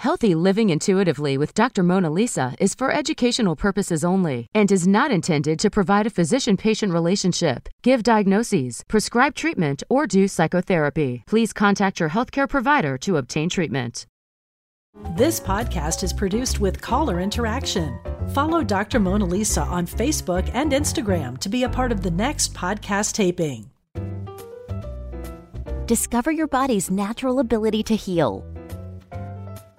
Healthy Living Intuitively with Dr. Mona Lisa is for educational purposes only and is not intended to provide a physician patient relationship, give diagnoses, prescribe treatment, or do psychotherapy. Please contact your healthcare provider to obtain treatment. This podcast is produced with caller interaction. Follow Dr. Mona Lisa on Facebook and Instagram to be a part of the next podcast taping. Discover your body's natural ability to heal.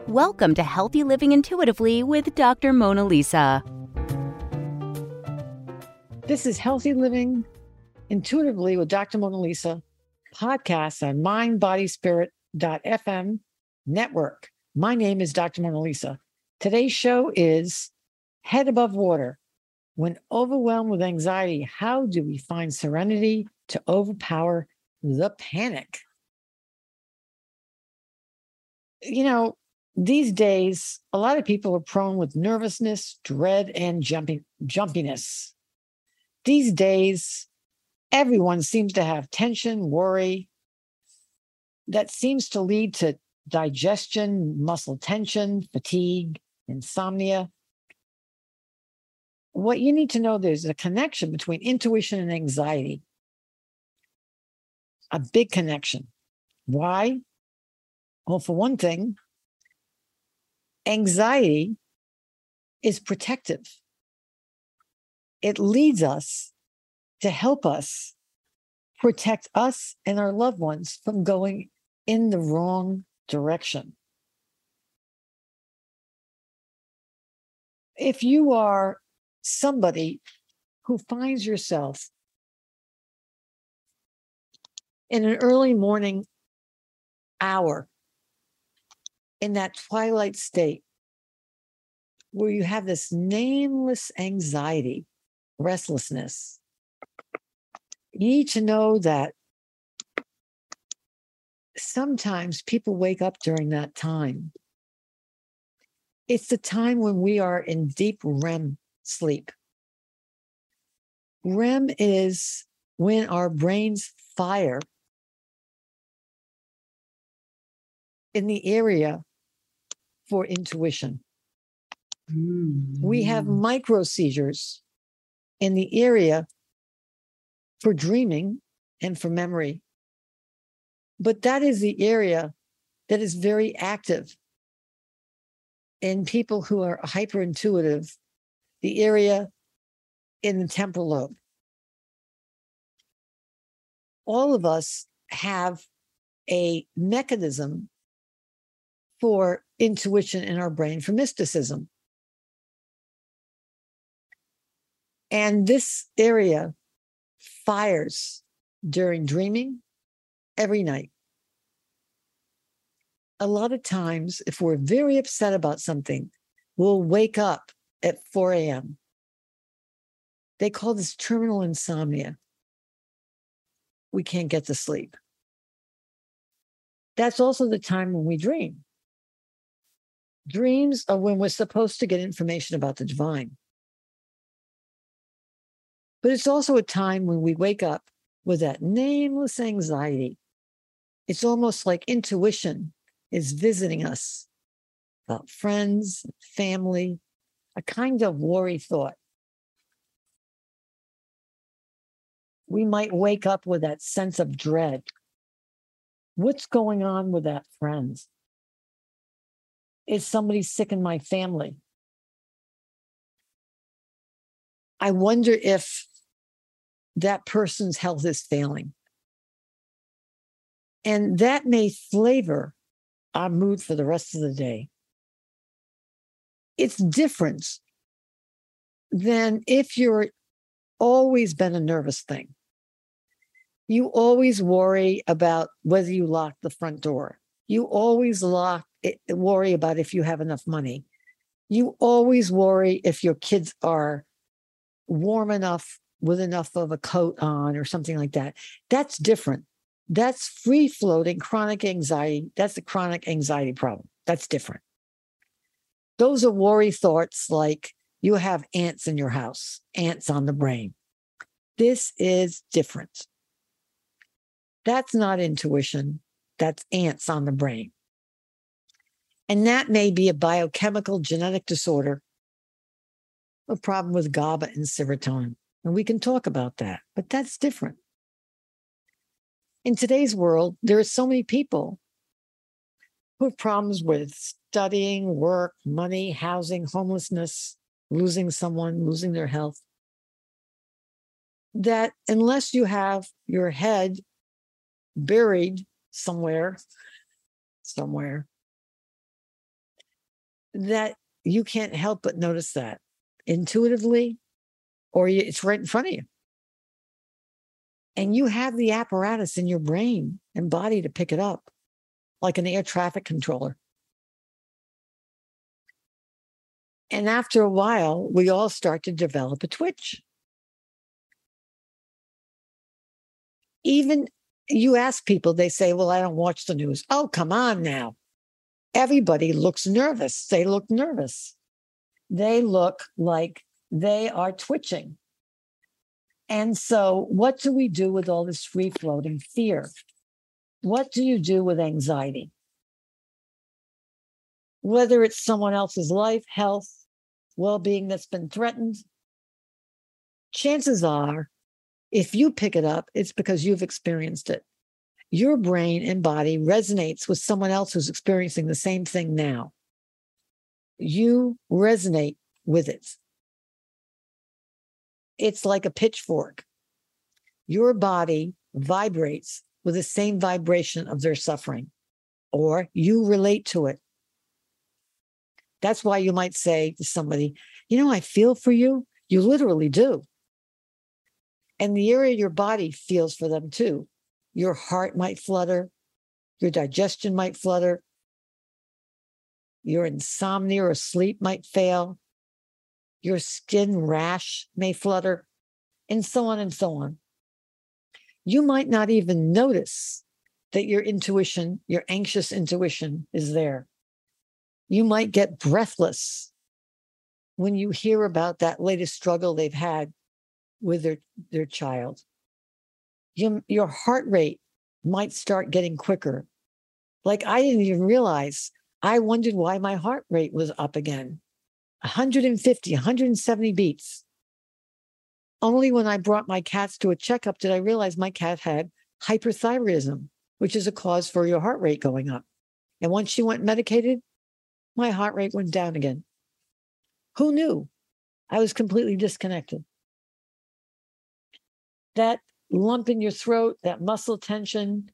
Welcome to Healthy Living Intuitively with Dr. Mona Lisa. This is Healthy Living Intuitively with Dr. Mona Lisa podcast on mindbodyspirit.fm network. My name is Dr. Mona Lisa. Today's show is Head Above Water. When overwhelmed with anxiety, how do we find serenity to overpower the panic? You know, these days, a lot of people are prone with nervousness, dread, and jumping, jumpiness. These days, everyone seems to have tension, worry that seems to lead to digestion, muscle tension, fatigue, insomnia. What you need to know there's a connection between intuition and anxiety. A big connection. Why? Well, for one thing, anxiety is protective. It leads us to help us protect us and our loved ones from going in the wrong direction. If you are somebody who finds yourself in an early morning hour in that twilight state where you have this nameless anxiety, restlessness, you need to know that sometimes people wake up during that time. It's the time when we are in deep REM sleep. REM is when our brains fire in the area for intuition. Mm-hmm. We have mm. micro seizures in the area for dreaming and for memory. But that is the area that is very active in people who are hyper intuitive, the area in the temporal lobe. All of us have a mechanism for intuition in our brain, for mysticism. And this area fires during dreaming every night a lot of times, if we're very upset about something, we'll wake up at 4 a.m. They call this terminal insomnia. We can't get to sleep. That's also the time when we dream. Dreams are when we're supposed to get information about the divine. But it's also a time when we wake up with that nameless anxiety. It's almost like intuition is visiting us about friends, family, a kind of worry thought. We might wake up with that sense of dread. What's going on with that friend? Is somebody sick in my family? I wonder if that person's health is failing. And that may flavor our mood for the rest of the day. It's different than if you're always been a nervous thing, you always worry about whether you lock the front door. You always lock it, worry about if you have enough money. You always worry if your kids are warm enough with enough of a coat on or something like that. That's different. That's free floating chronic anxiety. That's a chronic anxiety problem. That's different. Those are worry thoughts like you have ants in your house, ants on the brain. This is different. That's not intuition. That's ants on the brain. And that may be a biochemical genetic disorder, a problem with GABA and serotonin. And we can talk about that, but that's different. In today's world, there are so many people who have problems with studying, work, money, housing, homelessness, losing someone, losing their health. That unless you have your head buried somewhere, somewhere, that you can't help but notice that intuitively, or it's right in front of you. And you have the apparatus in your brain and body to pick it up, like an air traffic controller. And after a while, we all start to develop a twitch. Even you ask people, they say, Well, I don't watch the news. Oh, come on now. Everybody looks nervous. They look nervous. They look like they are twitching. And so, what do we do with all this free floating fear? What do you do with anxiety? Whether it's someone else's life, health, well being that's been threatened, chances are, if you pick it up, it's because you've experienced it. Your brain and body resonates with someone else who's experiencing the same thing now. You resonate with it. It's like a pitchfork. Your body vibrates with the same vibration of their suffering, or you relate to it. That's why you might say to somebody, You know, I feel for you. You literally do. And the area your body feels for them too. Your heart might flutter, your digestion might flutter, your insomnia or sleep might fail, your skin rash may flutter, and so on and so on. You might not even notice that your intuition, your anxious intuition, is there. You might get breathless when you hear about that latest struggle they've had with their, their child. You, your heart rate might start getting quicker. Like I didn't even realize, I wondered why my heart rate was up again 150, 170 beats. Only when I brought my cats to a checkup did I realize my cat had hyperthyroidism, which is a cause for your heart rate going up. And once she went medicated, my heart rate went down again. Who knew? I was completely disconnected. That lump in your throat, that muscle tension,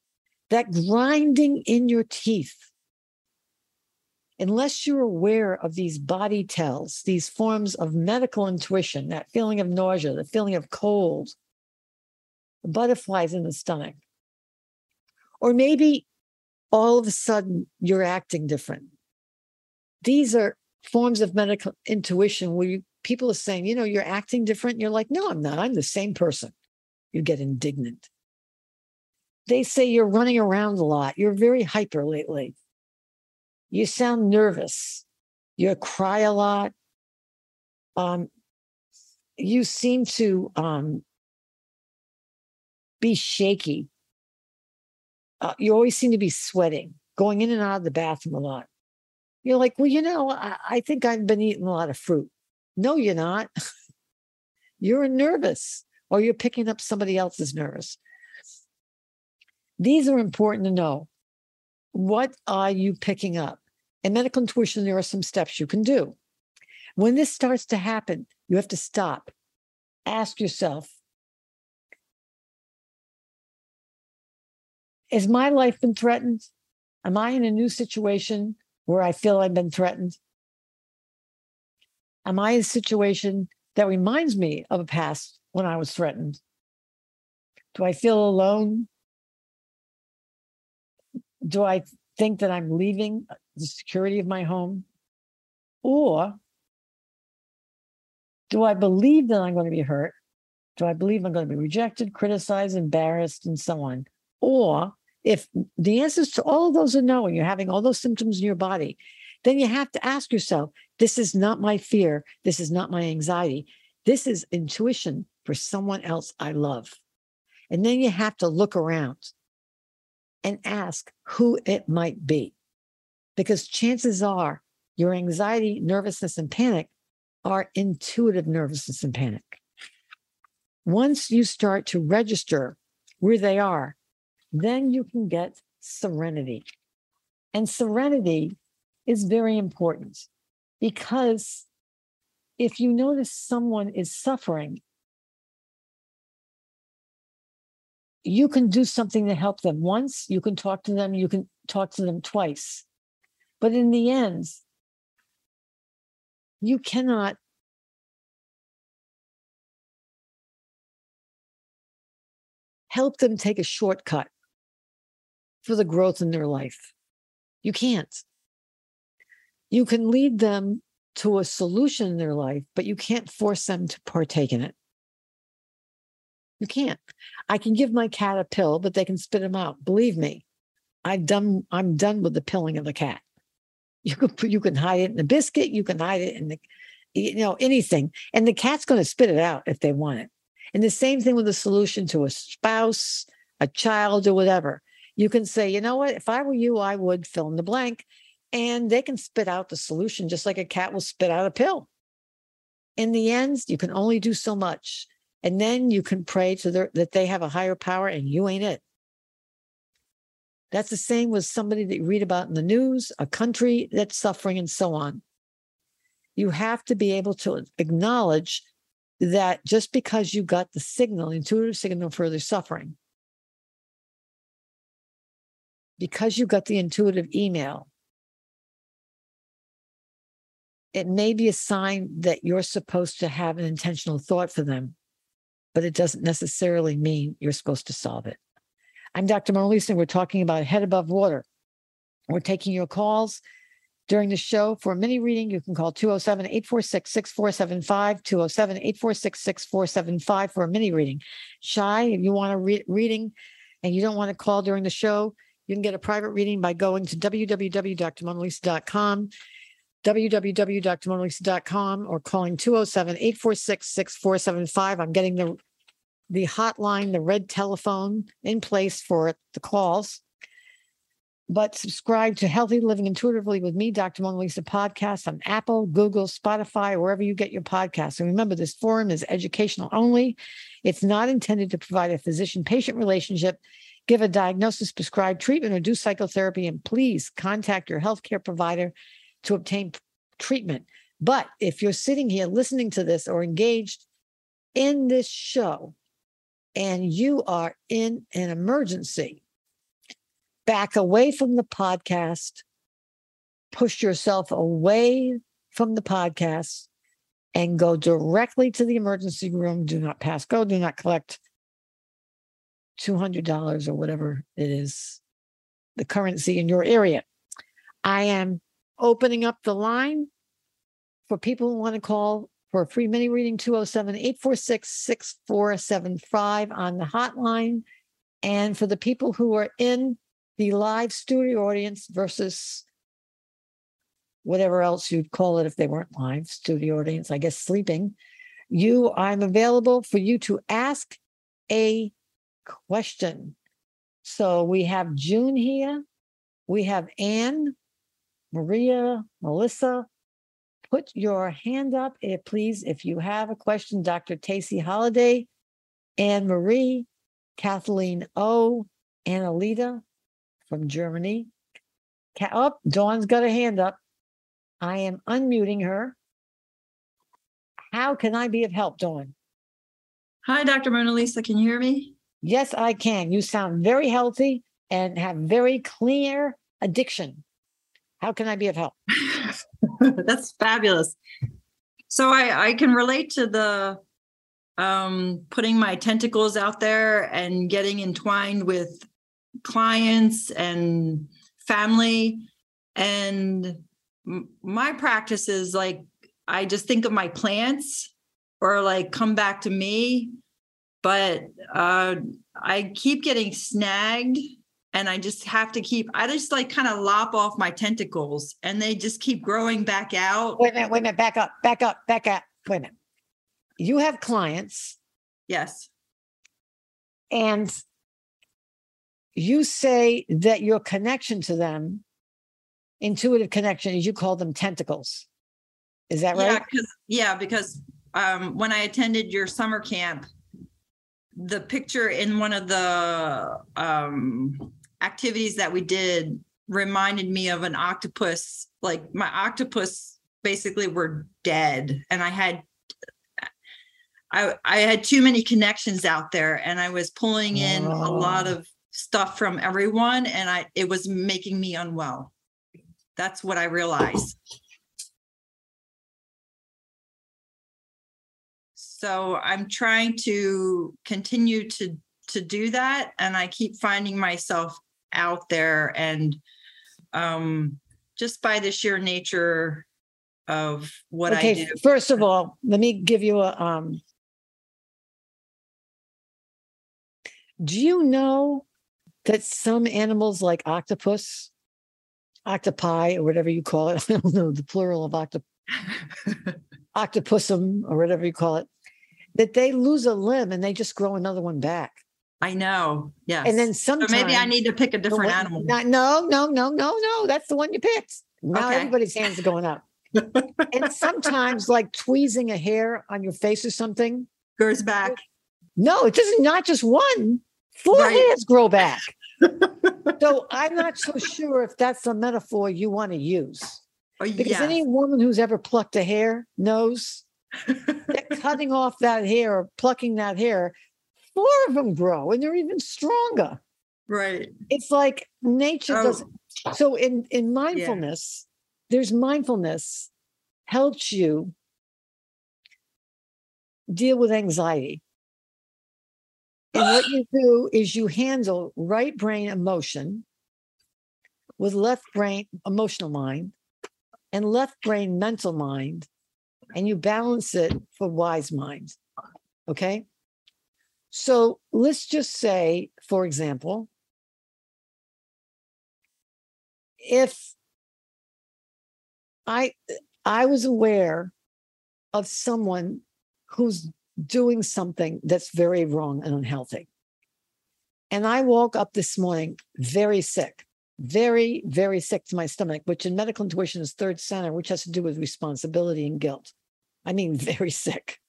that grinding in your teeth. Unless you're aware of these body tells, these forms of medical intuition, that feeling of nausea, the feeling of cold, the butterflies in the stomach, or maybe all of a sudden you're acting different these are forms of medical intuition where you, people are saying, you know, you're acting different. You're like, no, I'm not. I'm the same person. You get indignant. They say you're running around a lot. You're very hyper lately. You sound nervous. You cry a lot. Um, you seem to um, be shaky. Uh, you always seem to be sweating, going in and out of the bathroom a lot. You're like, well, you know, I, I think I've been eating a lot of fruit. No, you're not. you're nervous or you're picking up somebody else's nerves. These are important to know. What are you picking up? In medical intuition, there are some steps you can do. When this starts to happen, you have to stop. Ask yourself Has my life been threatened? Am I in a new situation where I feel I've been threatened? Am I in a situation that reminds me of a past when I was threatened? Do I feel alone? Do I think that I'm leaving the security of my home? Or do I believe that I'm going to be hurt? Do I believe I'm going to be rejected, criticized, embarrassed, and so on? Or if the answers to all of those are no, and you're having all those symptoms in your body, then you have to ask yourself this is not my fear. This is not my anxiety. This is intuition for someone else I love. And then you have to look around and ask who it might be. Because chances are your anxiety, nervousness, and panic are intuitive nervousness and panic. Once you start to register where they are, then you can get serenity. And serenity is very important because if you notice someone is suffering, you can do something to help them once, you can talk to them, you can talk to them twice. But in the end, you cannot help them take a shortcut for the growth in their life. You can't. You can lead them to a solution in their life, but you can't force them to partake in it. You can't. I can give my cat a pill, but they can spit him out. Believe me, I've done. I'm done with the pilling of the cat. You can you can hide it in a biscuit. You can hide it in the, you know, anything, and the cat's going to spit it out if they want it. And the same thing with a solution to a spouse, a child, or whatever. You can say, you know what? If I were you, I would fill in the blank, and they can spit out the solution just like a cat will spit out a pill. In the end, you can only do so much. And then you can pray to their, that they have a higher power and you ain't it. That's the same with somebody that you read about in the news, a country that's suffering, and so on. You have to be able to acknowledge that just because you got the signal, intuitive signal for their suffering, because you got the intuitive email, it may be a sign that you're supposed to have an intentional thought for them but it doesn't necessarily mean you're supposed to solve it. I'm Dr. Mona Lisa, and we're talking about head above water. We're taking your calls during the show for a mini reading. You can call 207 846 6475, 207 846 6475 for a mini reading. Shy, if you want a re- reading and you don't want to call during the show, you can get a private reading by going to www.drmonalisa.com www.drmonalisa.com or calling 207-846-6475. I'm getting the the hotline, the red telephone in place for the calls. But subscribe to Healthy Living Intuitively with me, Dr. Mona Lisa podcast on Apple, Google, Spotify, wherever you get your podcasts. And remember, this forum is educational only. It's not intended to provide a physician patient relationship, give a diagnosis, prescribe treatment, or do psychotherapy. And please contact your healthcare provider to obtain treatment. But if you're sitting here listening to this or engaged in this show and you are in an emergency, back away from the podcast, push yourself away from the podcast and go directly to the emergency room. Do not pass go, do not collect $200 or whatever it is, the currency in your area. I am opening up the line for people who want to call for a free mini reading 207 846 6475 on the hotline. And for the people who are in the live studio audience versus whatever else you'd call it if they weren't live studio audience, I guess sleeping, you, I'm available for you to ask a question. So we have June here, we have Anne, Maria, Melissa, put your hand up, if, please, if you have a question. Dr. Tacey Holiday, Anne Marie, Kathleen O, Annalita from Germany. oh, Dawn's got a hand up. I am unmuting her. How can I be of help, Dawn? Hi, Dr. Mona Lisa. Can you hear me? Yes, I can. You sound very healthy and have very clear addiction. How can I be of help? That's fabulous. So I I can relate to the um putting my tentacles out there and getting entwined with clients and family and my practice is like I just think of my plants or like come back to me but uh I keep getting snagged and I just have to keep I just like kind of lop off my tentacles and they just keep growing back out. Wait a minute, wait a minute, back up, back up, back up. Wait a minute. You have clients. Yes. And you say that your connection to them, intuitive connection, is you call them tentacles. Is that right? Yeah, because yeah, because um, when I attended your summer camp, the picture in one of the um, activities that we did reminded me of an octopus. Like my octopus basically were dead, and I had I I had too many connections out there, and I was pulling in oh. a lot of stuff from everyone, and I it was making me unwell. That's what I realized. So I'm trying to continue to to do that, and I keep finding myself out there, and um, just by the sheer nature of what okay, I do. First of all, let me give you a um, Do you know that some animals like octopus, octopi, or whatever you call it, I don't know the plural of octop octopusum or whatever you call it, that they lose a limb and they just grow another one back. I know. Yeah. And then sometimes so maybe I need to pick a different animal. Not, no, no, no, no, no. That's the one you picked. Now okay. everybody's hands are going up. and sometimes like tweezing a hair on your face or something goes back. No, it doesn't not just one. Four right. hairs grow back. so I'm not so sure if that's the metaphor you want to use. Oh, because yes. any woman who's ever plucked a hair knows that cutting off that hair or plucking that hair, four of them grow and they're even stronger. Right. It's like nature oh. does. So in in mindfulness, yeah. there's mindfulness helps you deal with anxiety. And what you do is you handle right brain emotion with left brain emotional mind and left brain mental mind, and you balance it for wise mind. Okay. So let's just say, for example, if I eh, I was aware of someone who's doing something that's very wrong and unhealthy. And I woke up this morning very sick, very, very sick to my stomach, which in medical intuition is third center, which has to do with responsibility and guilt. I mean, very sick.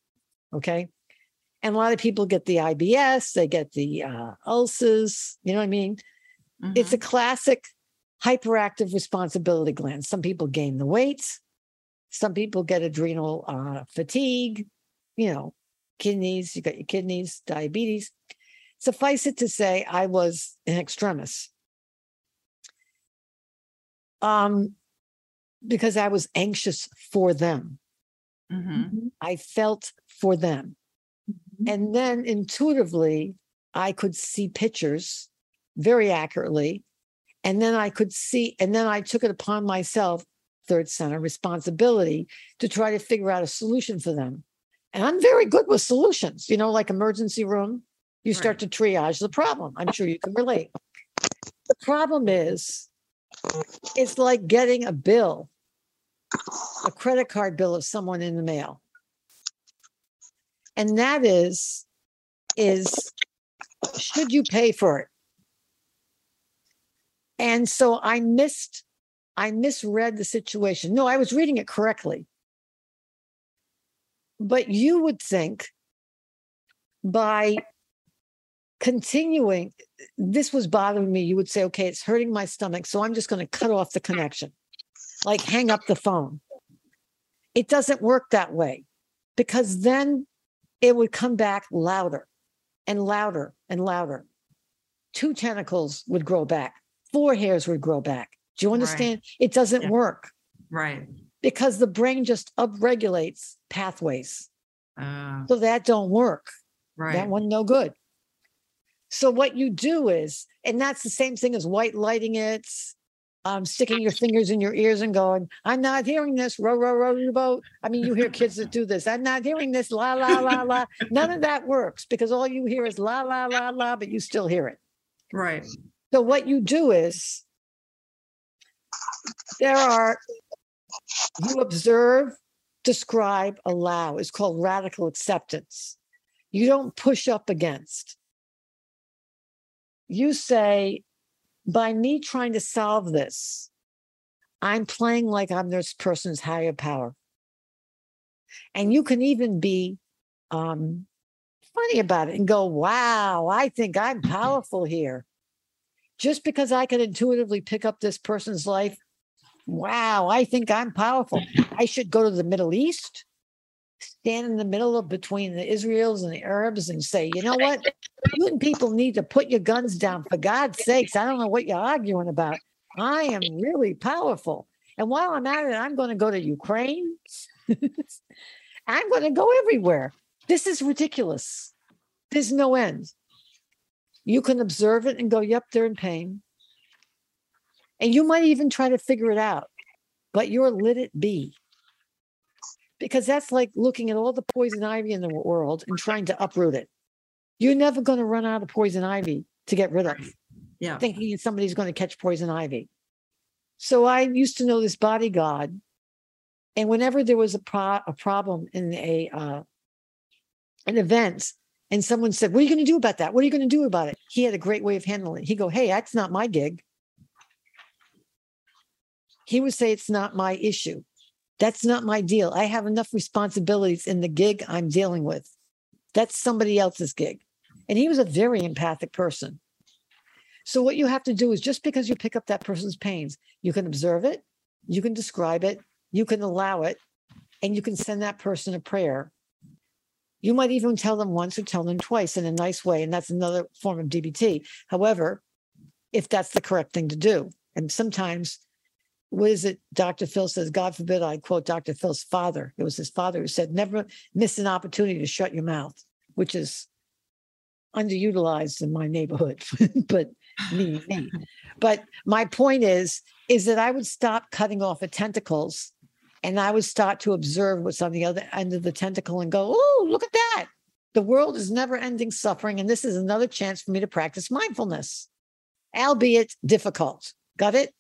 Okay. And a lot of people get the IBS, they get the uh, ulcers, you know what I mean? Mm-hmm. It's a classic hyperactive responsibility gland. Some people gain the weight, some people get adrenal uh, fatigue, you know, kidneys, you got your kidneys, diabetes. Suffice it to say, I was an extremis. Um, because I was anxious for them. Mm-hmm. I felt for them. Mm-hmm. And then intuitively, I could see pictures very accurately. And then I could see, and then I took it upon myself, third center responsibility, to try to figure out a solution for them. And I'm very good with solutions, you know, like emergency room. You start right. to triage the problem. I'm sure you can relate. The problem is, it's like getting a bill, a credit card bill of someone in the mail. And that is, is should you pay for it? And so I missed, I misread the situation. No, I was reading it correctly. But you would think by continuing, this was bothering me, you would say, okay, it's hurting my stomach. So I'm just going to cut off the connection, like hang up the phone. It doesn't work that way because then it would come back louder and louder and louder. Two tentacles would grow back, four hairs would grow back. Do you understand? Right. It doesn't yeah. work. Right. because the brain just upregulates pathways. Uh, So that don't work. right. That one no good. So what you do is, and that's the same thing as white lighting it, um, sticking your fingers in your ears and going, "I'm not hearing this." Row, row, row your boat. I mean, you hear kids that do this. I'm not hearing this. La, la, la, la. None of that works because all you hear is la, la, la, la, but you still hear it. Right. So what you do is, there are you observe, describe, allow. It's called radical acceptance. You don't push up against. You say, by me trying to solve this, I'm playing like I'm this person's higher power. And you can even be um, funny about it and go, wow, I think I'm powerful here. Just because I can intuitively pick up this person's life, wow, I think I'm powerful. I should go to the Middle East, stand in the middle of between the Israels and the Arabs and say, you know what? You people need to put your guns down. For God's sakes, I don't know what you're arguing about. I am really powerful. And while I'm at it, I'm going to go to Ukraine. I'm going to go everywhere. This is ridiculous. There's no end. You can observe it and go, yep, they're in pain. And you might even try to figure it out, but you're let it be. Because that's like looking at all the poison ivy in the world and trying to uproot it. You're never going to run out of poison ivy to get rid of, Yeah. thinking somebody's going to catch poison ivy. So I used to know this body god. And whenever there was a, pro- a problem in a uh, an event, and someone said, "What are you going to do about that? What are you going to do about it?" He had a great way of handling it. He go, "Hey, that's not my gig." He would say, "It's not my issue. That's not my deal. I have enough responsibilities in the gig I'm dealing with. That's somebody else's gig." And he was a very empathic person. So what you have to do is just because you pick up that person's pains, you can observe it, you can describe it, you can allow it, and you can send that person a prayer. You might even tell them once or tell them twice in a nice way, and that's another form of DBT. However, if that's the correct thing to do, and sometimes, what is it? Dr. Phil says, God forbid I quote Dr. Phil's father. It was his father who said, never miss an opportunity to shut your mouth, which is underutilized in my neighborhood, but me, me. But my point is, is that I would stop cutting off the tentacles and I would start to observe what's on the other end of the tentacle and go, oh, look at that. The world is never ending suffering. And this is another chance for me to practice mindfulness, albeit difficult. Got it?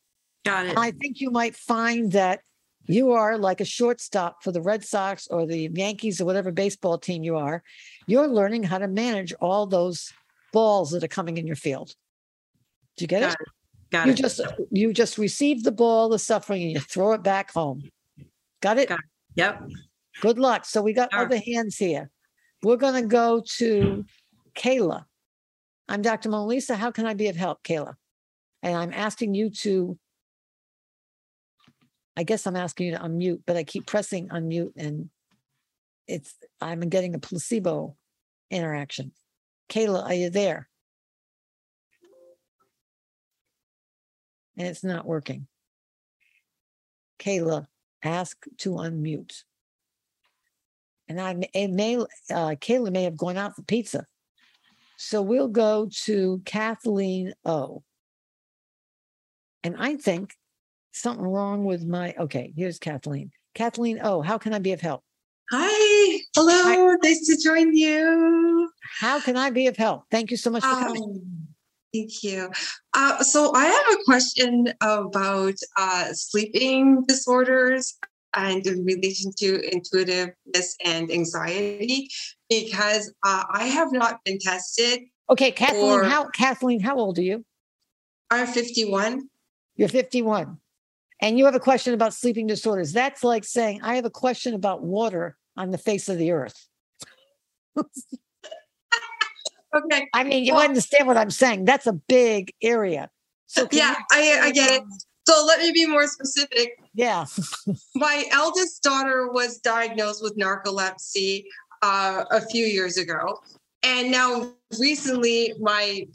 Got it. I think you might find that you are like a shortstop for the Red Sox or the Yankees or whatever baseball team you are. You're learning how to manage all those balls that are coming in your field. Do you get Got it? it. Got you it. just you just receive the ball, the suffering, and you throw it back home. Got it? Got Yep. Good luck. So we got other hands here. We're gonna go to Kayla. I'm Dr. Mona Lisa. How can I be of help, Kayla? And I'm asking you to. I guess I'm asking you to unmute, but I keep pressing unmute and it's I'm getting a placebo interaction. Kayla, are you there? And it's not working. Kayla, ask to unmute. And I it may uh, Kayla may have gone out for pizza. So we'll go to Kathleen O. And I think something wrong with my okay, here's Kathleen. Kathleen oh how can I be of help? Hi, hello, nice to join you. How can I be of help? Thank you so much for coming. Um, thank you. Uh, so, I have a question about uh, sleeping disorders and in relation to intuitiveness and anxiety, because uh, I have not been tested. Okay, Kathleen, or- how Kathleen, how old are you? I'm 51. You're 51. And you have a question about sleeping disorders. That's like saying, I have a question about water on the face of the earth. Okay. I mean, you Well- understand what I'm saying. That's a big area. So Yeah, I, I get it. So, let me be more specific. Yeah. My eldest daughter was diagnosed with narcolepsy uh, a few years ago, and now recently, my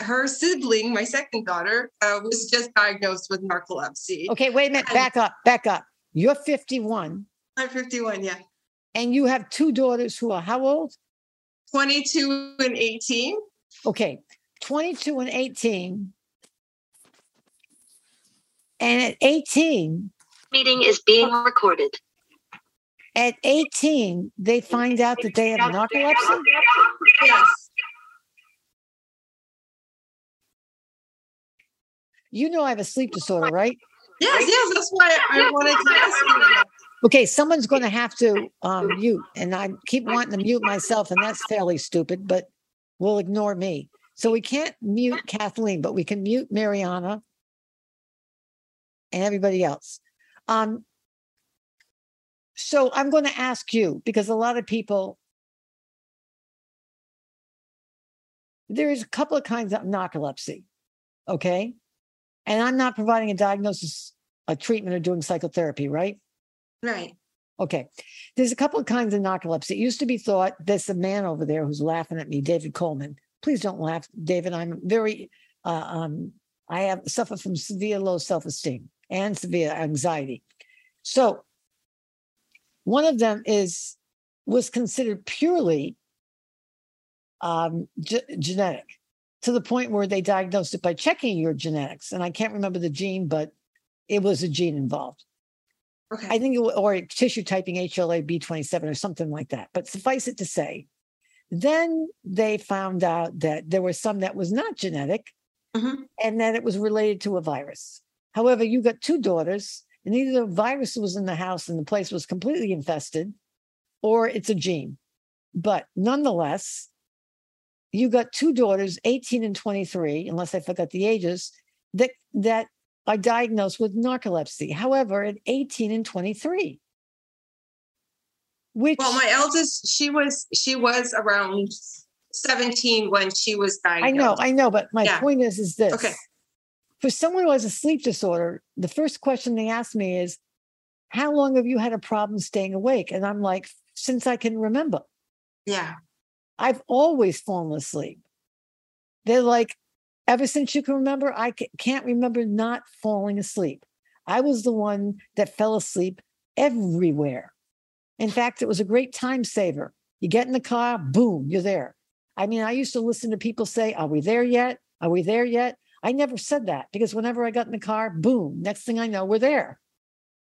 her sibling, my second daughter, uh, was just diagnosed with narcolepsy. Okay, wait a minute. Back up. Back up. You're 51 I'm 51, yeah. and you have two daughters who are how old? 22 and 18. Okay, 22 and 18. And at 18, Meeting is being recorded. at 18, they find out that they have narcolepsy. Yes. You know I have a sleep disorder, right? Yes, yes. That's why I wanted to ask you. Okay, someone's going to have to um, mute, and I keep wanting to mute myself, and that's fairly stupid, but we'll ignore me. So we can't mute Kathleen, but we can mute Mariana and everybody else. Um, so I'm going to ask you because a lot of people, there is a couple of kinds of narcolepsy, okay? And I'm not providing a diagnosis, a treatment, or doing psychotherapy, right? Right. Okay. There's a couple of kinds of narcolepsy. It used to be thought there's a man over there who's laughing at me, David Coleman. Please don't laugh, David. I'm very, uh, um, I have suffer from severe low self-esteem and severe anxiety. So one of them is was considered purely um, ge- genetic to the point where they diagnosed it by checking your genetics. And I can't remember the gene, but it was a gene involved. Okay. I think, it, or tissue typing HLA B27 or something like that. But suffice it to say, then they found out that there was some that was not genetic Mhm. and that it was related to a virus. However, you got two daughters, and either the virus was in the house and the place was completely infested, or it's a gene. But nonetheless, you got two daughters, 18 and 23, unless I forgot the ages, that that are diagnosed with narcolepsy. However, at 18 and 23. Which Well, my eldest, she was she was around 17 when she was diagnosed. I know, I know, but my Yeah. point is, is this. Okay. For someone who has a sleep disorder, the first question they ask me is, How long have you had a problem staying awake? And I'm like, Since I can remember. Yeah. I've always fallen asleep. They're like, Ever since you can remember, I can't remember not falling asleep. I was the one that fell asleep everywhere. In fact, it was a great time saver. You get in the car, boom, you're there. I mean, I used to listen to people say, Are we there yet? Are we there yet? I never said that because whenever I got in the car, boom, next thing I know, we're there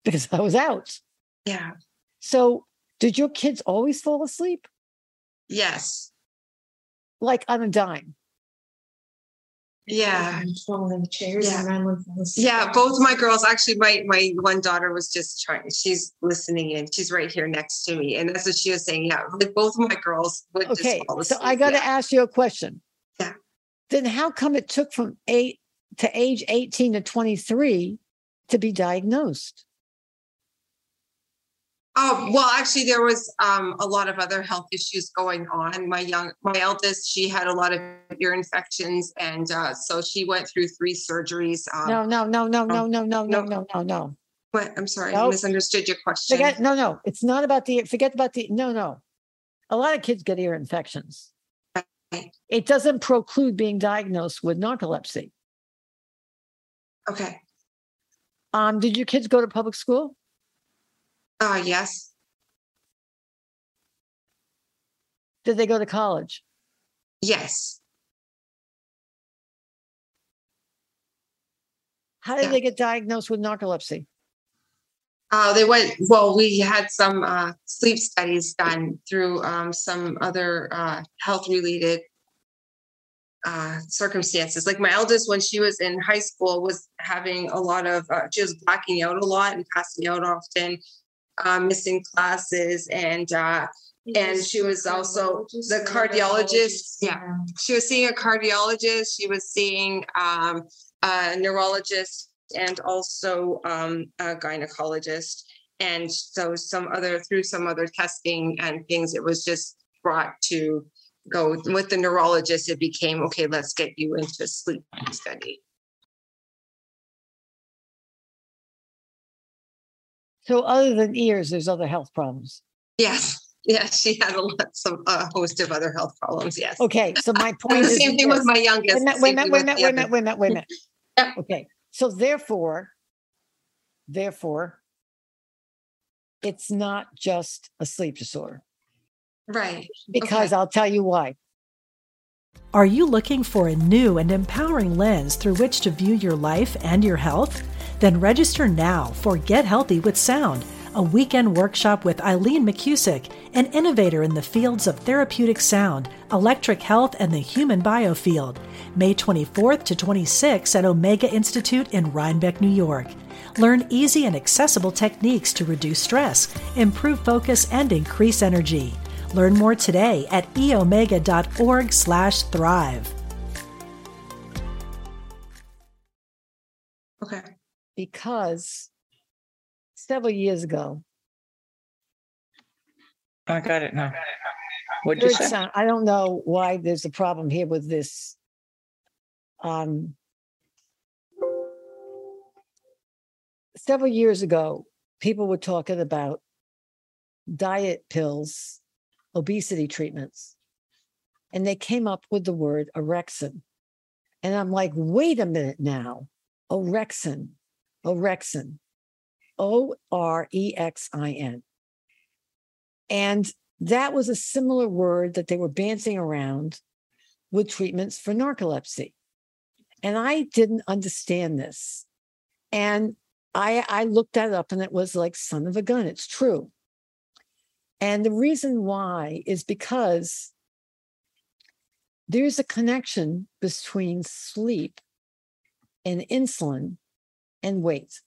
because I was out. Yeah. So, did your kids always fall asleep? Yes. Like on a dime? Yeah. Falling chairs Yeah. and ran with Yeah, both my girls. Actually, my my one daughter was just trying. She's listening in. She's right here next to me, and that's what she was saying. Yeah, like both of my girls would Okay. just fall So. I got to yeah. ask you a question. Yeah. Then, how come it took from eight to age 18 to 23 to be diagnosed? Oh well, actually, there was um, a lot of other health issues going on. My young, my eldest, she had a lot of ear infections, and uh, so she went through three surgeries. Um, No, no, no, no, no, no, no, no, no. no, no. What? I'm sorry, I misunderstood your question. Forget, no, no, it's not about the, forget about the, no, no. A lot of kids get ear infections. Right. It doesn't preclude being diagnosed with narcolepsy. Okay. Um, did your kids go to public school? Uh, yes. Did they go to college? Yes. How did Yeah. they get diagnosed with narcolepsy? Uh, they went, well, we had some uh, sleep studies done through um, some other uh, health related uh, circumstances. Like my eldest, when she was in high school, was having a lot of, uh, she was blacking out a lot and passing out often, uh, missing classes. And uh, and she was also the cardiologist. Yeah. she was seeing a cardiologist, she was seeing um, a neurologist, and also um, a gynecologist. And so, some other through some other testing and things, it was just brought to go with the neurologist. It became okay. Let's get you into a sleep study. So other than ears, there's other health problems. Yes, yes, she had a lot, some a host of other health problems. Yes. Okay, so my And point the is same thing this. with my youngest. a minute, same wait a minute, wait a minute, wait a minute, wait a minute, wait a minute. Yeah. Okay, so therefore, therefore, it's not just a sleep disorder. Right. Because Okay. I'll tell you why. Are you looking for a new and empowering lens through which to view your life and your health? Then register now for Get Healthy with Sound, a weekend workshop with Eileen McKusick, an innovator in the fields of therapeutic sound, electric health, and the human biofield. May 24th to 26th at Omega Institute in Rhinebeck, New York. Learn easy and accessible techniques to reduce stress, improve focus, and increase energy. Learn more today at eomega.org/thrive. Okay. Because several years ago, I got it now. What'd you say? sound, I don't know why there's a problem here with this. Um, several years ago, people were talking about diet pills, obesity treatments, and they came up with the word orexin. And I'm like, wait a minute now, orexin, orexin, O R E X I N. And that was a similar word that they were dancing around with treatments for narcolepsy. And I didn't understand this. And I, I looked that up and it was like son of a gun. It's true. And the reason why is because there's a connection between sleep and insulin and weight.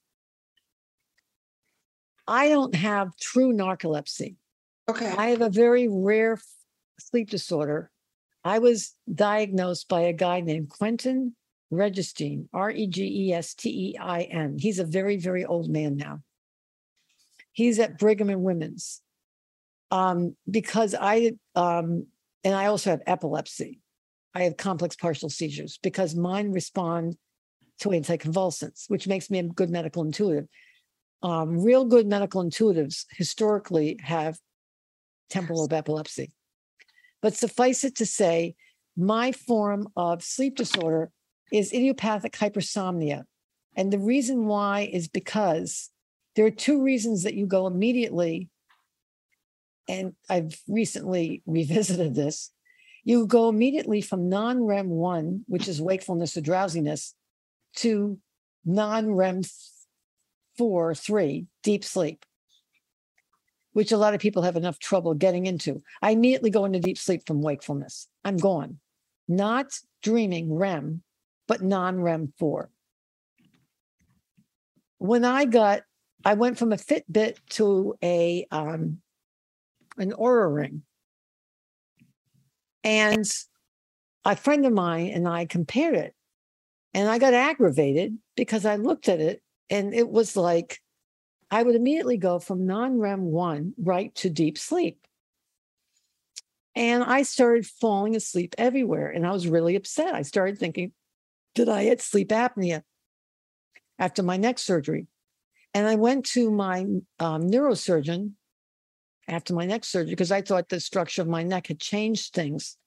I don't have true narcolepsy. Okay. I have a very rare sleep disorder. I was diagnosed by a guy named Quentin Regestein, R E G E S T E I N. He's a very, very old man now. He's at Brigham and Women's. Um, because I, um, and I also have epilepsy. I have complex partial seizures because mine respond to anticonvulsants, which makes me a good medical intuitive. Um, real good medical intuitives historically have temporal lobe epilepsy. But suffice it to say, my form of sleep disorder is idiopathic hypersomnia. And the reason why is because there are two reasons that you go immediately. And I've recently revisited this. You go immediately from non REM one, which is wakefulness or drowsiness, to non REM four, three, deep sleep which a lot of people have enough trouble getting into. I immediately go into deep sleep from wakefulness. I'm gone, not dreaming REM, but non REM 4. When I got, I went from a Fitbit to a um, an Oura ring, and a friend of mine and I compared it, and I got aggravated because I looked at it and it was like I would immediately go from non REM one right to deep sleep. And I started falling asleep everywhere. And I was really upset. I started thinking, did I get sleep apnea after my neck surgery? And I went to my um, neurosurgeon after my neck surgery because I thought the structure of my neck had changed things.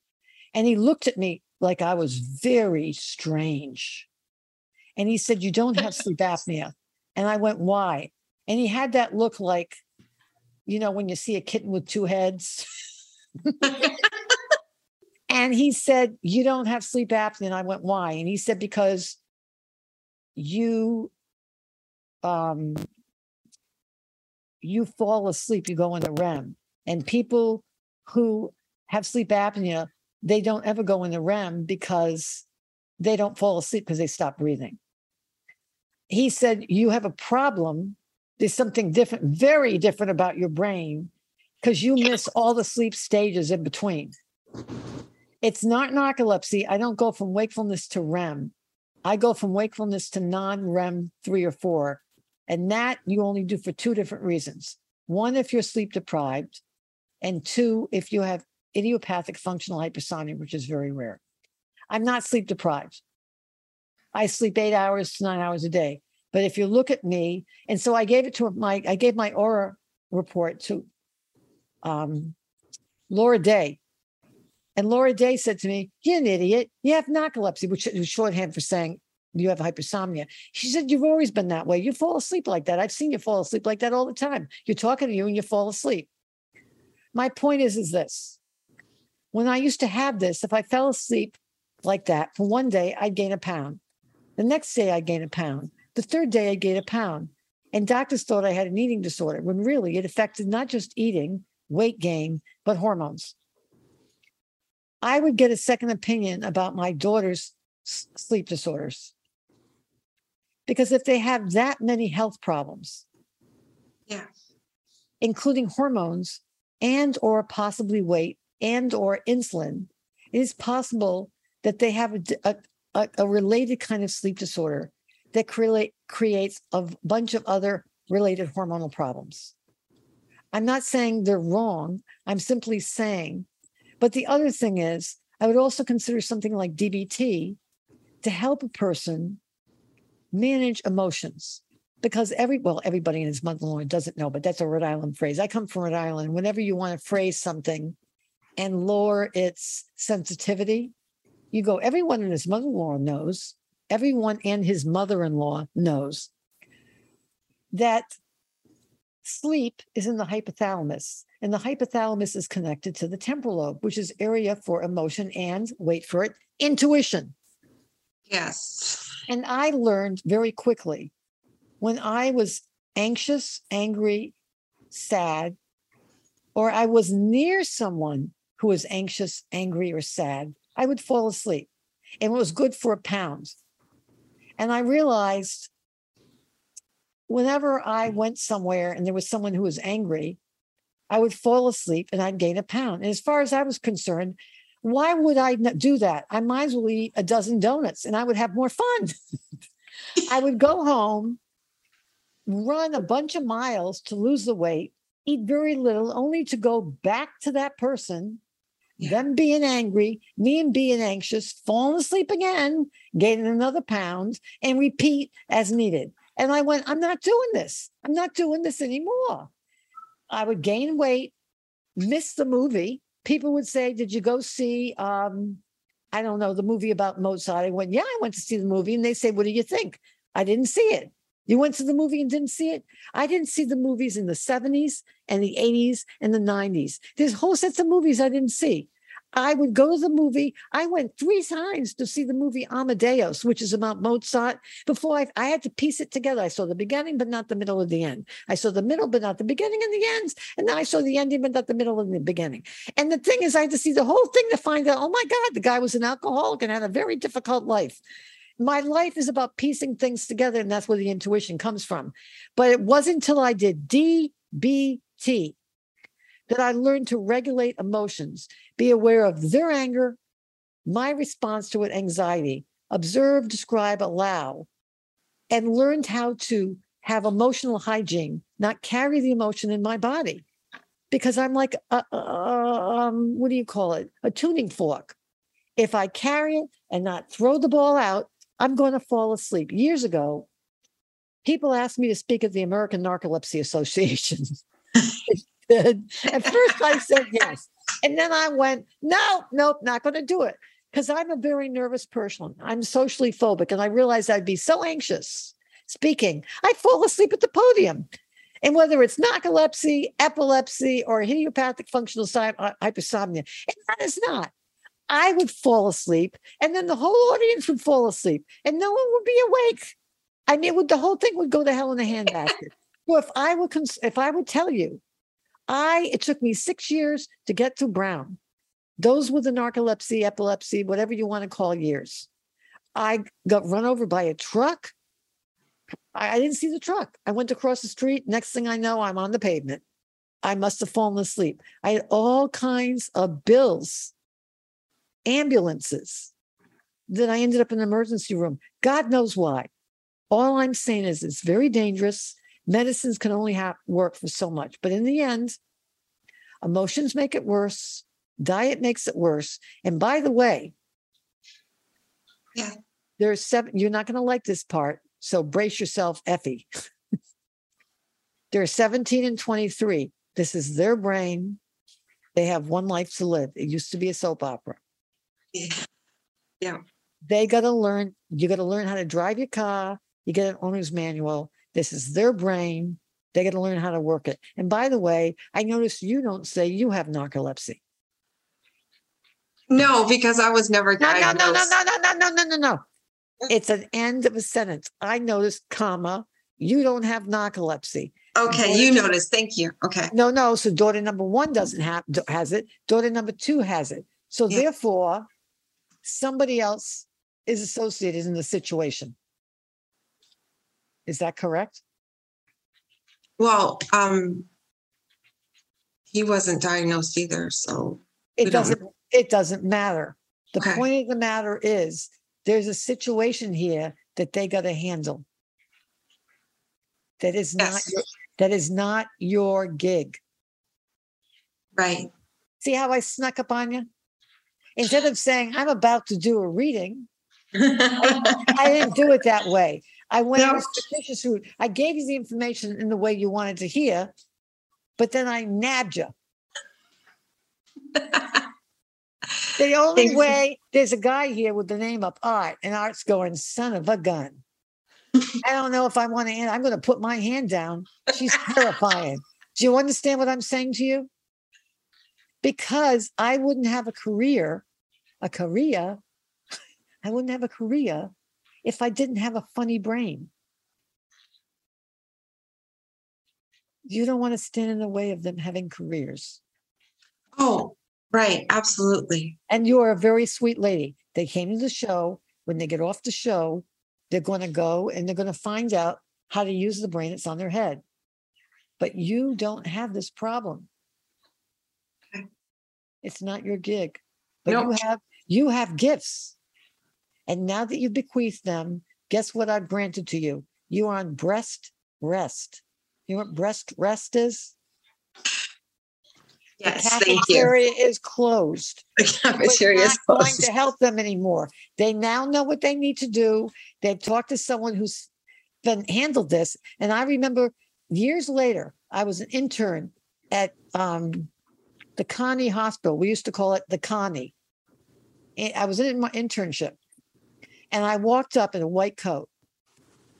And he looked at me like I was very strange. And he said, You don't have sleep apnea. And I went, Why? And he had that look like, you know, when you see a kitten with two heads. and he said, You don't have sleep apnea. And I went, Why? And he said, Because you um you fall asleep, you go into REM. And people who have sleep apnea, they don't ever go into REM because they don't fall asleep because they stop breathing. He said, You have a problem there's something different, very different about your brain because you miss all the sleep stages in between. It's not narcolepsy. I don't go from wakefulness to REM. I go from wakefulness to non REM three or four. And that you only do for two different reasons. One, if you're sleep deprived, and two, if you have idiopathic functional hypersomnia, which is very rare. I'm not sleep deprived. I sleep eight hours to nine hours a day. But if you look at me, and so I gave it to my, I gave my Oura report to um, Laura Day. And Laura Day said to me, You're an idiot. You have narcolepsy, which is shorthand for saying you have hypersomnia. She said, You've always been that way. You fall asleep like that. I've seen you fall asleep like that all the time. You're talking to you and you fall asleep. My point is, is this when I used to have this, if I fell asleep like that for one day, I'd gain a pound. The next day, I'd gain a pound. The third day, I'd gain a pound. And doctors thought I had an eating disorder when really it affected not just eating, weight gain, but hormones. I would get a second opinion about my daughter's sleep disorders. Because if they have that many health problems, yeah, including hormones and or possibly weight and or insulin, it is possible that they have a, a, a related kind of sleep disorder that create, creates a bunch of other related hormonal problems. I'm not saying they're wrong. I'm simply saying, but the other thing is, I would also consider something like DBT to help a person manage emotions because every well everybody in his mother-in-law doesn't know but that's a rhode island phrase i come from rhode island whenever you want to phrase something and lower its sensitivity. You go everyone in his mother-in-law knows. Everyone and his mother-in-law knows that sleep is in the hypothalamus and the hypothalamus is connected to the temporal lobe which is area for emotion and wait for it intuition. Yes. And I learned very quickly when I was anxious, angry, sad, or I was near someone who was anxious, angry, or sad, I would fall asleep. And it was good for a pound. And I realized whenever I went somewhere and there was someone who was angry, I would fall asleep and I'd gain a pound. And as far as I was concerned, why would I not do that? I might as well eat a dozen donuts and I would have more fun. I would go home, run a bunch of miles to lose the weight, eat very little, only to go back to that person. Them being angry, me and being anxious, falling asleep again, gaining another pound, and repeat as needed. And I went, I'm not doing this. I'm not doing this anymore. I would gain weight, miss the movie, people would say, Did you go see, um, I don't know, the movie about Mozart? I went, Yeah, I went to see the movie. And they say, What do you think? I didn't see it. You went to the movie and didn't see it? I didn't see the movies in the 70s and the 80s and the 90s. There's whole sets of movies I didn't see. I would go to the movie. I went three times to see the movie Amadeus, which is about Mozart. Before I, I had to piece it together. I saw the beginning, but not the middle of the end. I saw the middle, but not the beginning and the ends. And then I saw the ending, but not the middle and the beginning. And the thing is, I had to see the whole thing to find out, oh my God, the guy was an alcoholic and had a very difficult life. My life is about piecing things together, and that's where the intuition comes from. But it wasn't until I did DBT that I learned to regulate emotions, be aware of their anger, my response to it, anxiety, observe, describe, allow, and learned how to have emotional hygiene, not carry the emotion in my body. Because I'm like, a, a, um, what do you call it? A tuning fork. If I carry it and not throw the ball out, I'm going to fall asleep. Years ago, people asked me to speak at the American Narcolepsy Association. At first, I said yes. And then I went, no, nope, not going to do it. Because I'm a very nervous person. I'm socially phobic. And I realized I'd be so anxious speaking, I'd fall asleep at the podium. And whether it's narcolepsy, epilepsy, or idiopathic functional uh, hypersomnia, and that is not. I would fall asleep, and then the whole audience would fall asleep, and no one would be awake. I mean, would, the whole thing would go to hell in a handbasket. so if I would, cons- if I would tell you I it took me six years to get to Brown. Those were the narcolepsy, epilepsy, whatever you want to call years. I got run over by a truck. I, I didn't see the truck. I went across the street. Next thing I know, I'm on the pavement. I must have fallen asleep. I had all kinds of bills, ambulances. Then I ended up in an emergency room. God knows why. All I'm saying is it's very dangerous medicines can only have, work for so much. But in the end, emotions make it worse, diet makes it worse. And by the way, yeah, there's seven, you're not going to like this part. So brace yourself, Effie. They're 17 and 23. This is their brain. They have one life to live. It used to be a soap opera. Yeah. They got to learn. You got to learn how to drive your car. You get an owner's manual. This is their brain. They got to learn how to work it. And by the way, I noticed you don't say you have narcolepsy. No, because I was never No, no, diagnosed. no, no, no, no, no, no, no, no. It's an end of a sentence. I noticed, comma, you don't have narcolepsy. Okay, you noticed. Thank you. Okay. No, no. So daughter number one doesn't have has it. Daughter number two has it. So Yeah. therefore, somebody else is associated in the situation. Is that correct? Well, um, he wasn't diagnosed either, so It We don't- doesn't. It doesn't matter. The Okay. point of the matter is, there's a situation here that they got to handle. That is not. Yes. Your, that is not your gig. right. See how I snuck up on you? Instead of saying I'm about to do a reading, I didn't do it that way. I went No. a suspicious route. I gave you the information in the way you wanted to hear, but then I nabbed you. The only way there's a guy here with the name of Art, and Art's going, son of a gun. I don't know if I want to. I'm going to put my hand down. She's terrifying. Do you understand what I'm saying to you? Because I wouldn't have a career, a career. I wouldn't have a career if I didn't have a funny brain. You don't want to stand in the way of them having careers. Oh, right. Absolutely. And you're a very sweet lady. They came to the show. When they get off the show, they're going to go and they're going to find out how to use the brain that's on their head. But you don't have this problem. It's not your gig. But you have you have gifts. And now that you've bequeathed them, guess what I've granted to you? You are on breast rest. You know what breast rest is? Yes. the Thank you. cafeteria is closed. The cafeteria is not going to help them anymore. They now know what they need to do. They've talked to someone who's been handled this. And I remember years later, I was an intern at um, the Connie Hospital. We used to call it the Connie. I was in my internship, and I walked up in a white coat,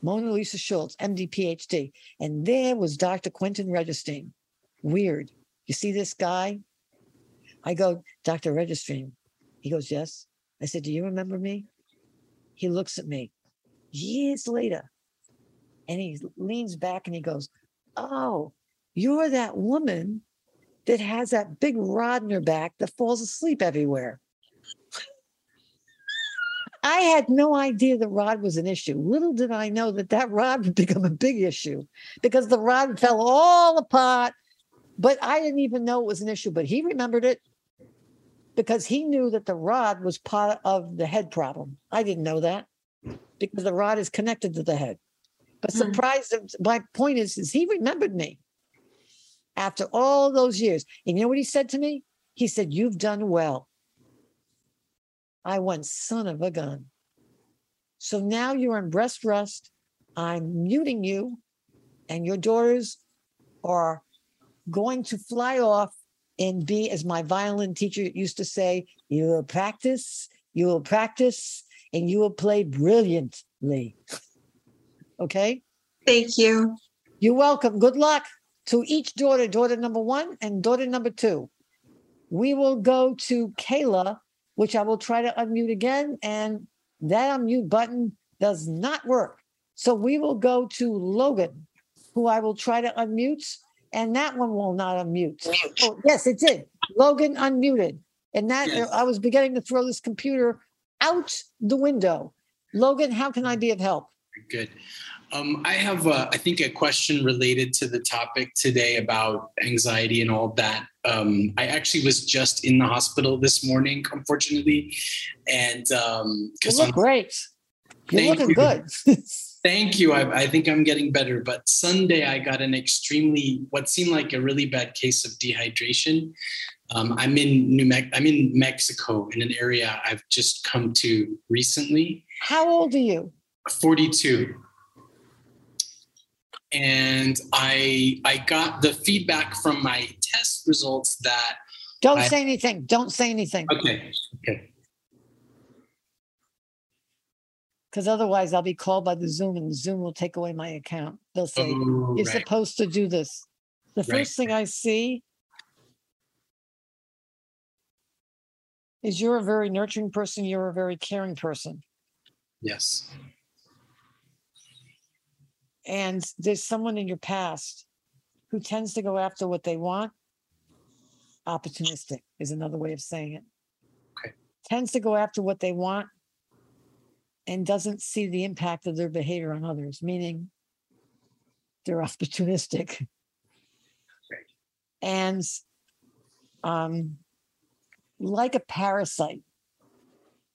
Mona Lisa Schulz, MD, PhD, and there was Dr. Quentin Regestein. Weird. You see this guy? I go, Dr. Regestein. He goes, Yes. I said, Do you remember me? He looks at me years later and he leans back and he goes, Oh, you're that woman that has that big rod in her back that falls asleep everywhere. I had no idea the rod was an issue. Little did I know that that rod would become a big issue because the rod fell all apart. But I didn't even know it was an issue. But he remembered it because he knew that the rod was part of the head problem. I didn't know that because the rod is connected to the head. But Hmm. surprised, my point is, is he remembered me after all those years. And you know what he said to me? He said, You've done well. I went, son of a gun. So now you're on breast rest. I'm muting you, and your daughters are going to fly off and be, as my violin teacher used to say, you will practice, you will practice, and you will play brilliantly. okay? Thank you. You're welcome. Good luck to each daughter, daughter number one and daughter number two. We will go to Kayla, which I will try to unmute again. And that unmute button does not work. So we will go to Logan, who I will try to unmute. And that one will not unmute. Oh, yes, it did. Logan unmuted. And that Yes. I was beginning to throw this computer out the window. Logan, how can I be of help? Good. Um, I have, uh, I think, a question related to the topic today about anxiety and all that. Um, I actually was just in the hospital this morning, unfortunately, and um, You look on- great. You're Thank looking you. good. Thank you. I, I think I'm getting better. But Sunday, I got an extremely, what seemed like a really bad case of dehydration. Um, I'm in New Mex. I'm in Mexico, in an area I've just come to recently. How old are you? 42 and i i got the feedback from my test results that Don't I- say anything. Don't say anything. okay okay Because otherwise, I'll be called by the Zoom, and the Zoom will take away my account. They'll say Oh, you're right. supposed to do this. The Right. first thing I see is you're a very nurturing person. You're a very caring person. Yes. And there's someone in your past who tends to go after what they want. Opportunistic is another way of saying it. Okay. Tends to go after what they want and doesn't see the impact of their behavior on others, meaning they're opportunistic. And um, like a parasite.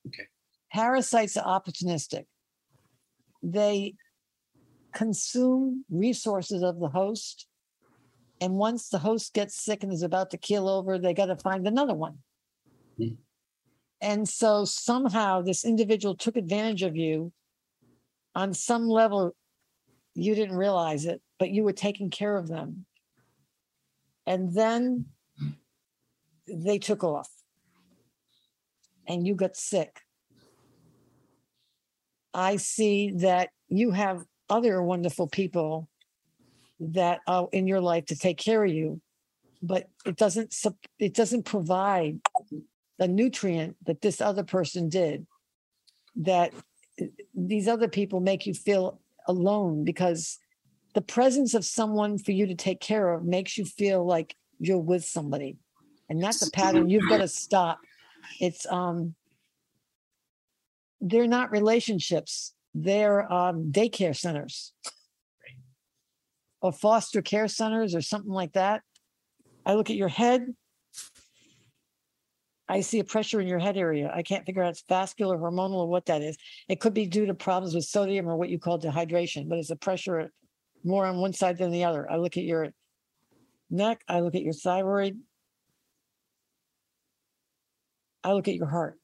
Okay. Parasites are opportunistic. They consume resources of the host. And once the host gets sick and is about to keel over, they got to find another one. Hmm. And so somehow this individual took advantage of you on some level. You didn't realize it, but you were taking care of them. And then they took off and you got sick. I see that you have other wonderful people that are in your life to take care of you, but it doesn't it doesn't provide the nutrient that this other person did. That uh, these other people make you feel alone because the presence of someone for you to take care of makes you feel like you're with somebody, and that's a pattern you've got to stop. It's um they're not relationships they're um, daycare centers. Or foster care centers or something like that. I look at your head. I see a pressure in your head area. I can't figure out it's vascular hormonal or what that is. It could be due to problems with sodium or what you call dehydration but it's a pressure more on one side than the other. I look at your neck. I look at your thyroid. I look at your heart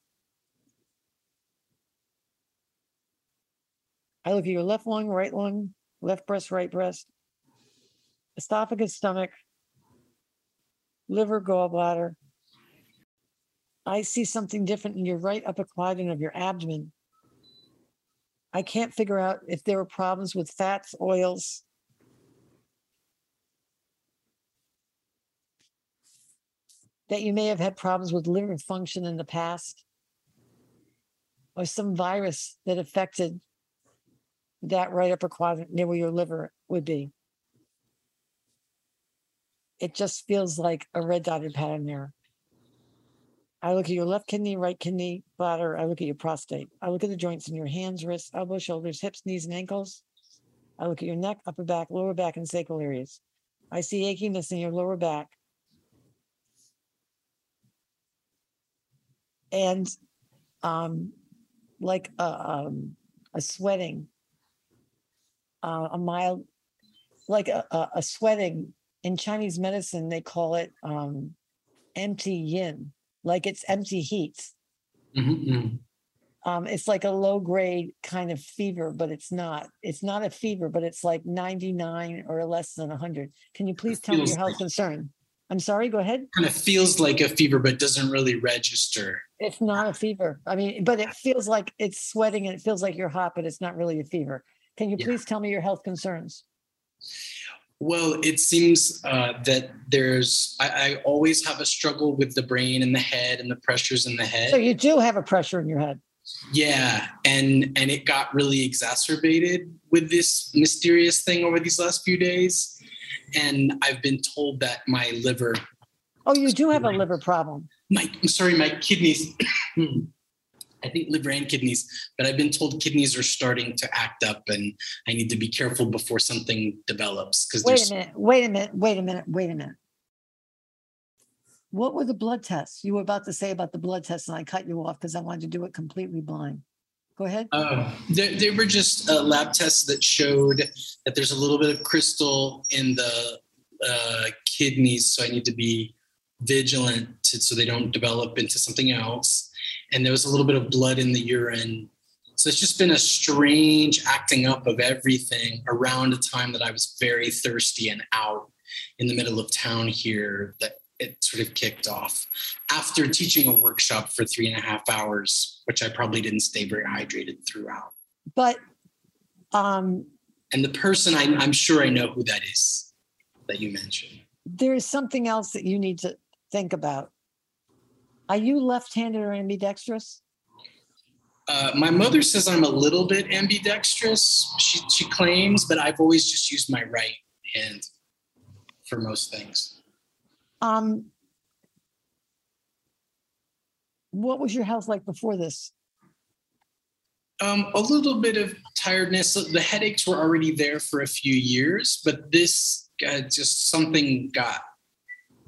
I look at your left lung, right lung, left breast, right breast, esophagus, stomach, liver, gallbladder. I see something different in your right upper quadrant of your abdomen. I can't figure out if there are problems with fats, oils. That you may have had problems with liver function in the past, or some virus that affected that right upper quadrant near where your liver would be. It just feels like a red dotted pattern there. I look at your left kidney, right kidney, bladder. I look at your prostate. I look at the joints in your hands, wrists, elbows, shoulders, hips, knees, and ankles. I look at your neck, upper back, lower back, and sacral areas. I see achiness in your lower back. And um, like a, um, a sweating uh, a mild, like a, a, a sweating in Chinese medicine, they call it um, empty yin, like it's empty heat. Mhm, mhm. Um, it's like a low grade kind of fever, but it's not. It's not a fever, but it's like 99 or less than 100. Can you please tell me your health like- concern? I'm sorry, go ahead. Kind of feels like a fever, but doesn't really register. It's not a fever. I mean, but it feels like it's sweating and it feels like you're hot, but it's not really a fever. Can you Yeah. please tell me your health concerns? Well, it seems uh, that there's, I, I always have a struggle with the brain and the head and the pressures in the head. So you do have a pressure in your head. Yeah, and and it got really exacerbated with this mysterious thing over these last few days. And I've been told that my liver, Oh, you do have a liver problem. my I'm sorry, my kidneys. I think liver and kidneys, but I've been told kidneys are starting to act up, and I need to be careful before something develops because Wait a minute. Wait a minute. Wait a minute. Wait a minute. What were the blood tests? You were about to say about the blood tests, and I cut you off because I wanted to do it completely blind. Go ahead. Uh, they, they were just uh, lab tests that showed that there's a little bit of crystal in the uh, kidneys, so I need to be vigilant to, so they don't develop into something else. And there was a little bit of blood in the urine. So it's just been a strange acting up of everything around a time that I was very thirsty and out in the middle of town here that it sort of kicked off after teaching a workshop for three and a half hours, which I probably didn't stay very hydrated throughout. but um, and the person I, I'm sure I know who that is that you mentioned. there is something else that you need to think about. Are you left-handed or ambidextrous? Uh, my mother says I'm a little bit ambidextrous. She she claims, but I've always just used my right hand for most things. Um, what was your health like before this? Um, a little bit of tiredness. The headaches were already there for a few years, but this uh, just something got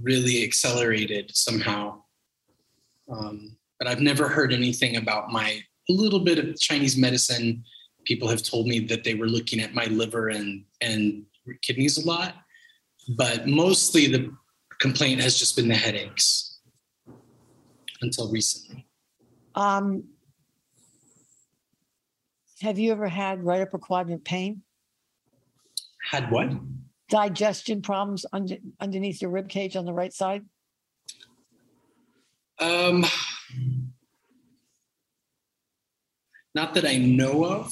really accelerated somehow. Um, but I've never heard anything about my a little bit of Chinese medicine. People have told me that they were looking at my liver and and kidneys a lot, but mostly the complaint has just been the headaches until recently. Um, have you ever had right upper quadrant pain? Had what? Digestion problems under, underneath your rib cage on the right side? Um, not that I know of.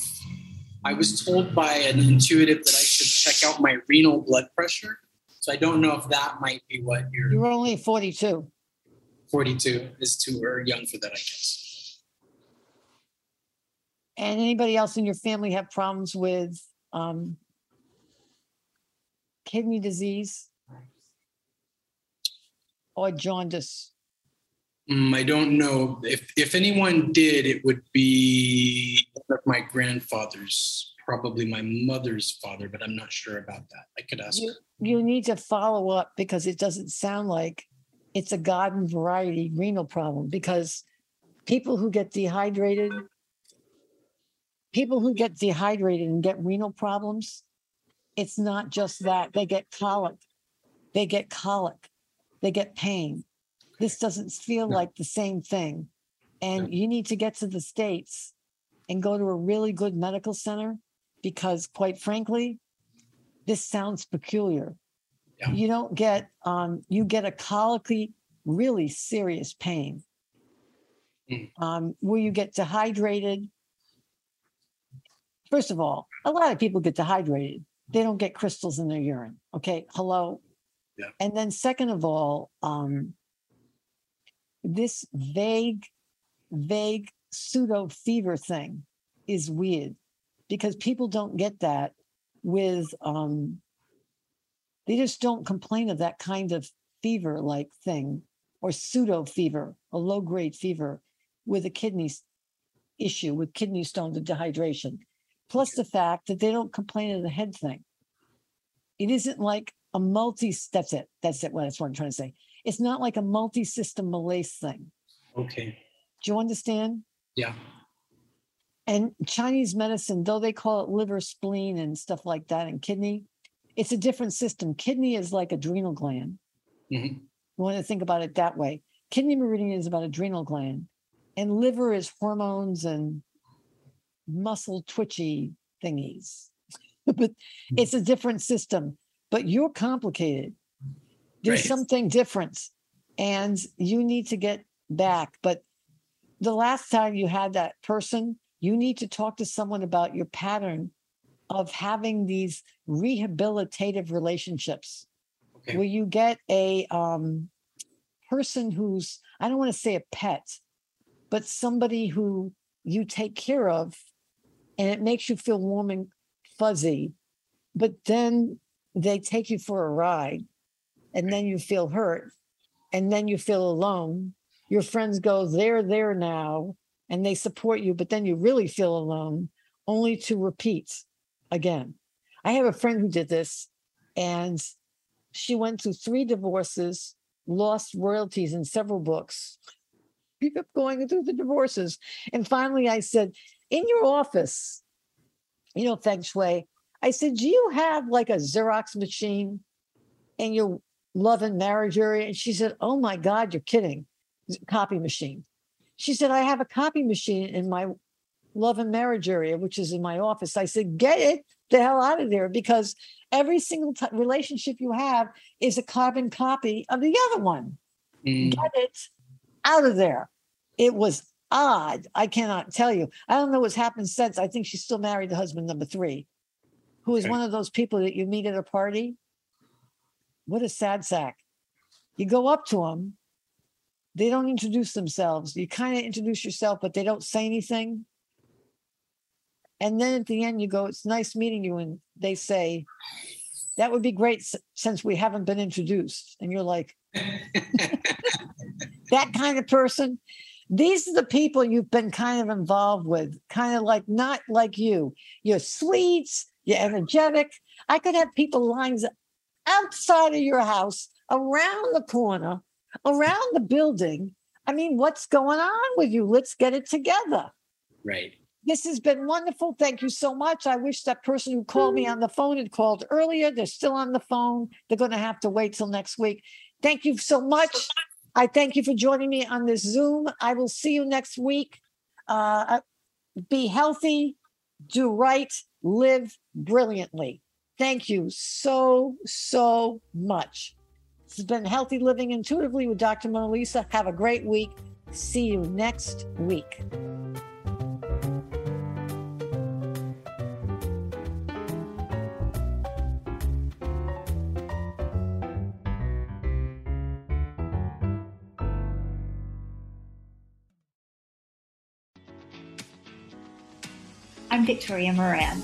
I was told by an intuitive that I should check out my renal blood pressure. So I don't know if that might be what you're You're only 42. 42 is too or young for that, I guess. And anybody else in your family have problems with um, kidney disease or jaundice? Mm, I don't know if if anyone did, it would be my grandfathers, probably my mother's father, but I'm not sure about that. I could ask You, you need to follow up because it doesn't sound like it's a garden variety renal problem because people who get dehydrated, people who get dehydrated and get renal problems, it's not just that. They get colic, they get colic, they get pain. This doesn't feel like the same thing. And you need to get to the States and go to a really good medical center because, quite frankly, this sounds peculiar. Yeah. You don't get, um, you get a colicky, really serious pain Mm. um, where you get dehydrated. First of all, a lot of people get dehydrated. They don't get crystals in their urine. Okay. Hello. Yeah. And then, second of all, um, this vague, vague pseudo fever thing is weird because people don't get that with, um, they just don't complain of that kind of fever like thing or pseudo fever, a low grade fever with a kidney issue, with kidney stones and dehydration, plus the fact that they don't complain of the head thing. It isn't like a multi, that's it. That's it. Well, That's what I'm trying to say. It's not like a multi system malaise thing. Okay. Do you understand? Yeah. And Chinese medicine, though they call it liver, spleen, and stuff like that, and kidney, it's a different system. Kidney is like adrenal gland. Mhm. You want to think about it that way. Kidney meridian is about adrenal gland, and liver is hormones and muscle twitchy thingies. but it's a different system. But you're complicated. There's Right. something different, and you need to get back. But the last time you had that person, you need to talk to someone about your pattern of having these rehabilitative relationships Okay. where you get a um, person who's i don't want to say a pet but somebody who you take care of and it makes you feel warm and fuzzy but then they take you for a ride and then you feel hurt and then you feel alone your friends go they're there now and they support you but then you really feel alone only to repeat again i have a friend who did this and she went through three divorces, lost royalties in several books. She kept going through the divorces. And finally, I said, In your office, you know, Feng Shui, I said, Do you have like a Xerox machine in your love and marriage area? And she said, Oh my God, you're kidding. Copy machine. She said, I have a copy machine in my love and marriage area, which is in my office. I said, Get it the hell out of there because every single t- relationship you have is a carbon copy of the other one. Mm. Get it out of there. It was odd. I cannot tell you. I don't know what's happened since. I think she's still married to husband number three, who is Okay. one of those people that you meet at a party. What a sad sack. You go up to them, they don't introduce themselves. You kind of introduce yourself, but they don't say anything. And then at the end, you go, It's nice meeting you. And they say, That would be great since we haven't been introduced. And you're like, that kind of person. These are the people you've been kind of involved with, kind of like not like you. You're sweet, you're energetic. I could have people lines outside of your house, around the corner, around the building. I mean, what's going on with you? Let's get it together. right. This has been wonderful. Thank you so much. I wish that person who called me on the phone had called earlier. They're still on the phone. They're going to have to wait till next week. Thank you so much. I thank you for joining me on this Zoom. I will see you next week. Uh, be healthy, do right, live brilliantly. Thank you so, so much. This has been Healthy Living Intuitively with Dr. Mona Lisa. Have a great week. See you next week. I'm Victoria Moran.